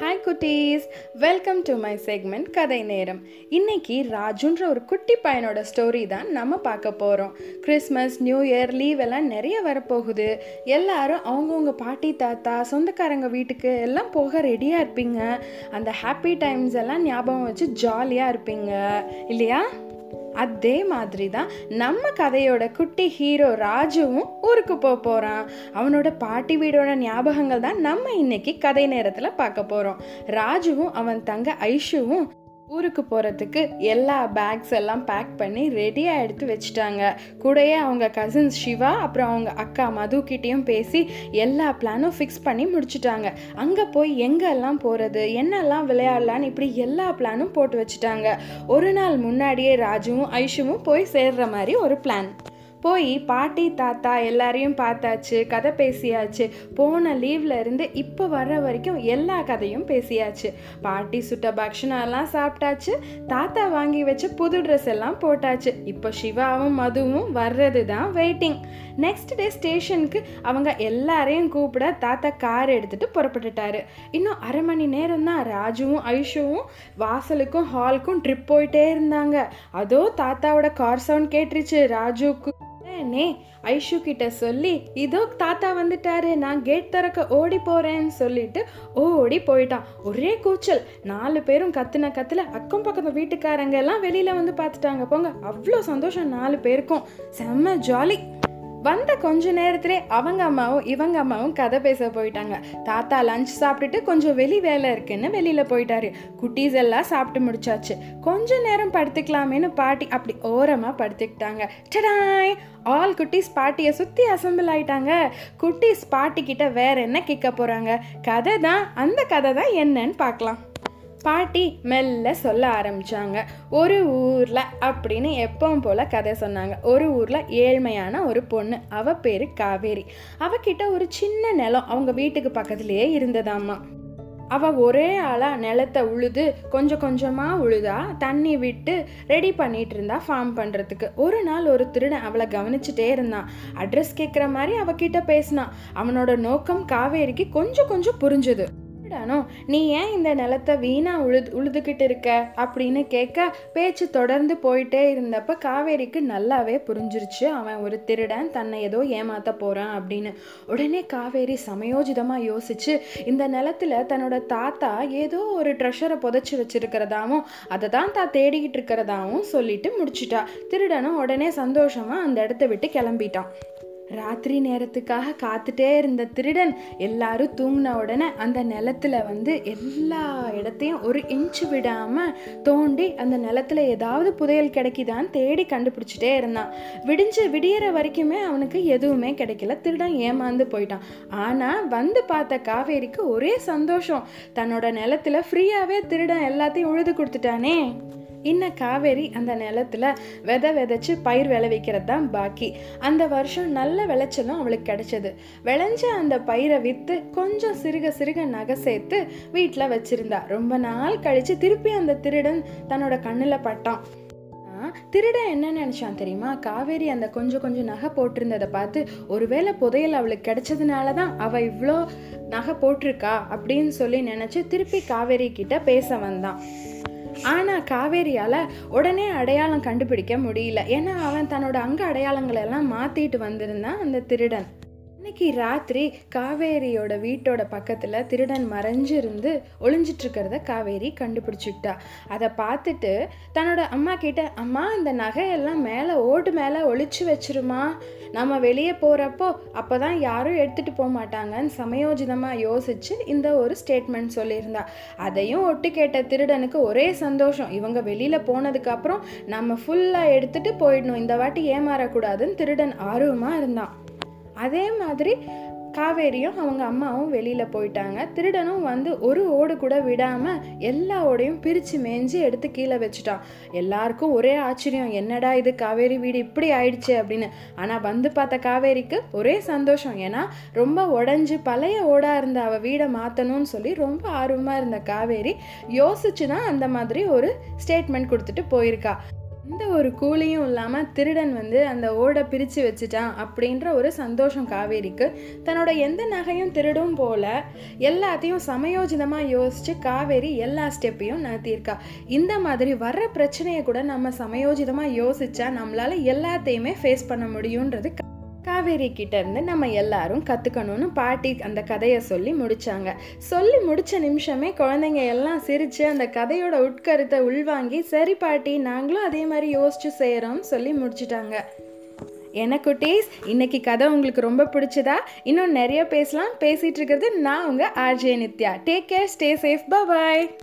Hi குட்டீஸ். Welcome to my segment கதை நேரம். இன்னைக்கு ராஜுன்ற ஒரு குட்டி பையனோட ஸ்டோரி தான் நம்ம பார்க்க போகிறோம் கிறிஸ்மஸ் நியூ இயர் லீவ் எல்லாம் நிறைய வரப்போகுது. எல்லாரும் அவங்கவுங்க பாட்டி தாத்தா சொந்தக்காரங்க வீட்டுக்கு எல்லாம் போக ரெடியாக இருப்பீங்க. அந்த ஹாப்பி டைம்ஸ் எல்லாம் ஞாபகம் வச்சு ஜாலியாக இருப்பீங்க. இல்லையா? அதே மாதிரி தான் நம்ம கதையோட குட்டி ஹீரோ ராஜுவும் ஊருக்கு போக போகிறான் அவனோட பாட்டி வீடோட ஞாபகங்கள் தான் நம்ம இன்னைக்கு கதை நேரத்தில் பார்க்க போகிறோம் ராஜுவும் அவன் தங்க ஐஷுவும் ஊருக்கு போகிறதுக்கு எல்லா பேக்ஸ் எல்லாம் பேக் பண்ணி ரெடியாக எடுத்து வச்சுட்டாங்க. கூடயே அவங்க கசின்ஸ் சிவா அப்புறம் அவங்க அக்கா மதுக்கிட்டேயும் பேசி எல்லா பிளானும் ஃபிக்ஸ் பண்ணி முடிச்சுட்டாங்க. அங்கே போய் எங்கெல்லாம் போகிறது என்னெல்லாம் விளையாடலான்னு இப்படி எல்லா பிளானும் போட்டு வச்சுட்டாங்க. ஒரு நாள் முன்னாடியே ராஜுவும் ஐஷுவும் போய் சேர்ற மாதிரி ஒரு பிளான் போய் பாட்டி தாத்தா எல்லாரையும் பார்த்தாச்சு கதை பேசியாச்சு. போன லீவ்ல இருந்து இப்போ வர்ற வரைக்கும் எல்லா கதையும் பேசியாச்சு. பாட்டி சுட்ட பக்ஷணம் சாப்பிட்டாச்சு தாத்தா வாங்கி வச்ச புது ட்ரெஸ் எல்லாம் போட்டாச்சு. இப்போ சிவாவும் மதுவும் வர்றது தான் வெயிட்டிங் நெக்ஸ்ட் டே ஸ்டேஷனுக்கு அவங்க எல்லாரையும் கூப்பிட தாத்தா கார் எடுத்துட்டு புறப்பட்டுட்டாரு. இன்னும் அரை மணி நேரம் தான் ராஜுவும் ஐஷுவும் வாசலுக்கும் ஹாலுக்கும் ட்ரிப் போயிட்டே இருந்தாங்க. அதோ தாத்தாவோட கார் சவுண்ட் கேட்டுருச்சு ராஜுக்கு. உடனே ஐஷு கிட்ட சொல்லி இதோ தாத்தா வந்துட்டாரு நான் கேட் திறக்க ஓடி போறேன்னு சொல்லிட்டு ஓடி போயிட்டான். ஒரே கூச்சல். நாலு பேரும் கத்துன கத்துல அக்கம் பக்கத்து வீட்டுக்காரங்க எல்லாம் வெளியில வந்து பார்த்துட்டாங்க. போங்க. அவ்வளோ சந்தோஷம் நாலு பேருக்கும். செம்ம ஜாலி வந்த கொஞ்ச நேரத்திலே அவங்க அம்மாவும் இவங்க அம்மாவும் கதை பேச போயிட்டாங்க. தாத்தா லஞ்ச் சாப்பிட்டுட்டு கொஞ்சம் வெளி வேலை இருக்குன்னு வெளியில போயிட்டாரு. குட்டீஸ் எல்லாம் சாப்பிட்டு முடிச்சாச்சு. கொஞ்ச நேரம் படுத்துக்கலாமேன்னு பாட்டி அப்படி ஓரமா படுத்துக்கிட்டாங்க. டடாய்! ஆல் குட்டீஸ் பாட்டியை சுற்றி அசம்பிள் ஆயிட்டாங்க. குட்டீஸ் பாட்டி கிட்ட வேற என்ன கேட்க போறாங்க? கதை தான் அந்த கதை தான் என்னன்னு பார்க்கலாம். பாட்டி மெல்ல சொல்ல ஆரம்பிச்சாங்க. ஒரு ஊர்ல அப்படின்னு எப்பவும் போல கதை சொன்னாங்க. ஒரு ஊர்ல ஏழ்மையான ஒரு பொண்ணு. அவ பேரு காவேரி. அவகிட்ட ஒரு சின்ன நிலம் அவங்க வீட்டுக்கு பக்கத்துலேயே இருந்ததாம்மா. அவ ஒரே ஆளா நிலத்தை உழுது கொஞ்சம் கொஞ்சமா உழுதா தண்ணி விட்டு ரெடி பண்ணிட்டு இருந்தா ஃபார்ம் பண்றதுக்கு. ஒரு நாள் ஒரு திருடன் அவளை கவனிச்சுட்டே இருந்தான். அட்ரஸ் கேட்குற மாதிரி அவகிட்ட பேசினான். அவனோட நோக்கம் காவேரிக்கு கொஞ்சம் கொஞ்சம் புரிஞ்சுது. திருடனோ நீ ஏன் இந்த நிலத்தை வீணா உழுது உழுதுகிட்டு இருக்க? அப்படின்னு கேட்க பேச்சு தொடர்ந்து போயிட்டே இருந்தப்ப காவேரிக்கு நல்லாவே புரிஞ்சிருச்சு. அவன் ஒரு திருடன் தன்னை ஏதோ ஏமாத்த போறான் அப்படின்னு. உடனே காவேரி சமயோஜிதமா யோசிச்சு இந்த நிலத்துல தன்னோட தாத்தா ஏதோ ஒரு ட்ரெஷரை புதைச்சி வச்சிருக்கிறதாவும் அதை தான் தான் தேடிக்கிட்டு இருக்கிறதாவும் சொல்லிட்டு முடிச்சிட்டா. திருடனும் உடனே சந்தோஷமா அந்த இடத்த விட்டு கிளம்பிட்டான். ராத்திரி நேரத்துக்காக காத்துட்டே இருந்த திருடன் எல்லாரும் தூங்கின உடனே அந்த நிலத்துல வந்து எல்லா இடத்தையும் ஒரு இன்ச்சு விடாம தோண்டி அந்த நிலத்துல ஏதாவது புதையல் கிடைக்குதான்னு தேடி கண்டுபிடிச்சிட்டே இருந்தான். விடிஞ்சு விடியற வரைக்குமே அவனுக்கு எதுவுமே கிடைக்கல. திருடன் ஏமாந்து போயிட்டான். ஆனா வந்து பார்த்த காவேரிக்கு ஒரே சந்தோஷம். தன்னோட நிலத்துல ஃப்ரீயாவே திருடன் எல்லாத்தையும் உழுது கொடுத்துட்டானே. இன்னும் காவேரி அந்த நிலத்துல விதை விதைச்சு பயிர் விளைவிக்கிறது தான் பாக்கி. அந்த வருஷம் நல்ல விளைச்சலும் அவளுக்கு கிடைச்சது. விளைஞ்ச அந்த பயிரை விற்று கொஞ்சம் சிறுக சிறுக நகை சேர்த்து வீட்டில் வச்சிருந்தா. ரொம்ப நாள் கழிச்சு திருப்பி அந்த திருடன் தன்னோட கண்ணில் பட்டான். திருடன் என்ன நினைச்சான் தெரியுமா? காவேரி அந்த கொஞ்சம் கொஞ்சம் நகை போட்டிருந்ததை பார்த்து ஒருவேளை புதையல் அவளுக்கு கிடைச்சதுனால தான் அவள் இவ்வளோ நகை போட்டிருக்கா? அப்படின்னு சொல்லி நினச்சி திருப்பி காவேரி கிட்ட பேச வந்தான். ஆனால் காவேரியால் உடனே அடையாளம் கண்டுபிடிக்க முடியல. ஏன்னா அவன் தன்னோட அங்க அடையாளங்களை எல்லாம் வந்திருந்தான் அந்த திருடன். இன்னைக்கு ராத்திரி காவேரியோட வீட்டோட பக்கத்தில் திருடன் மறைஞ்சிருந்து ஒளிஞ்சிட்ருக்கிறத காவேரி கண்டுபிடிச்சிக்கிட்டா அதை பார்த்துட்டு தன்னோட அம்மா கிட்ட அம்மா இந்த நகையெல்லாம் மேலே ஓட்டு மேலே ஒழிச்சு வச்சிருமா? நம்ம வெளியே போகிறப்போ அப்போ தான் யாரும் எடுத்துகிட்டு போக மாட்டாங்கன்னு சமயோஜிதமாக யோசித்து இந்த ஒரு ஸ்டேட்மெண்ட் சொல்லியிருந்தா. அதையும் ஒட்டு கேட்ட திருடனுக்கு ஒரே சந்தோஷம். இவங்க வெளியில் போனதுக்கப்புறம் நம்ம ஃபுல்லாக எடுத்துகிட்டு போயிடணும். இந்த வாட்டி ஏமாறக்கூடாதுன்னு திருடன் ஆர்வமாக இருந்தான். அதே மாதிரி காவேரியும் அவங்க அம்மாவும் வெளியில் போயிட்டாங்க. திருடனும் வந்து ஒரு ஓடு கூட விடாமல் எல்லா ஓடையும் பிரித்து மேய்ஞ்சி எடுத்து கீழே வச்சுட்டான். எல்லாருக்கும் ஒரே ஆச்சரியம் என்னடா இது? காவேரி வீடு இப்படி ஆயிடுச்சு அப்படின்னு. ஆனால் வந்து பார்த்த காவேரிக்கு ஒரே சந்தோஷம். ஏன்னா ரொம்ப உடஞ்சி பழைய ஓடாக இருந்த அவள் வீடை மாற்றணும்னு சொல்லி ரொம்ப ஆர்வமாக இருந்த காவேரி யோசிச்சு தான் அந்த மாதிரி ஒரு ஸ்டேட்மெண்ட் கொடுத்துட்டு போயிருக்கா. எந்த ஒரு கூலியும் இல்லாமல் திருடன் வந்து அந்த ஓடை பிரித்து வச்சுட்டான் அப்படின்ற ஒரு சந்தோஷம் காவேரிக்கு. தன்னோட எந்த நகையும் திருடும் போல எல்லாத்தையும் சமயோஜிதமாக யோசித்து காவேரி எல்லா ஸ்டெப்பையும் நகர்த்தியிருக்கா. இந்த மாதிரி வர்ற பிரச்சனையை கூட நம்ம சமயோஜிதமாக யோசித்தா நம்மளால் எல்லாத்தையுமே ஃபேஸ் பண்ண முடியுன்றது காவேரி கிட்டேருந்து நம்ம எல்லாரும் கற்றுக்கணும்னு பாட்டி அந்த கதையை சொல்லி முடித்தாங்க சொல்லி முடித்த நிமிஷமே குழந்தைங்க எல்லாம் சிரித்து அந்த கதையோட உட்கருத்தை உள்வாங்கி சரி பாட்டி நாங்களும் அதே மாதிரி யோசிச்சு செய்கிறோம்னு சொல்லி முடிச்சிட்டாங்க. எனக்கு டேஸ் இன்னைக்கு கதை உங்களுக்கு ரொம்ப பிடிச்சதா? இன்னும் நிறைய பேசலாம். பேசிகிட்டு இருக்கிறது நான் உங்கள் RJ Nithya. Take care stay safe bye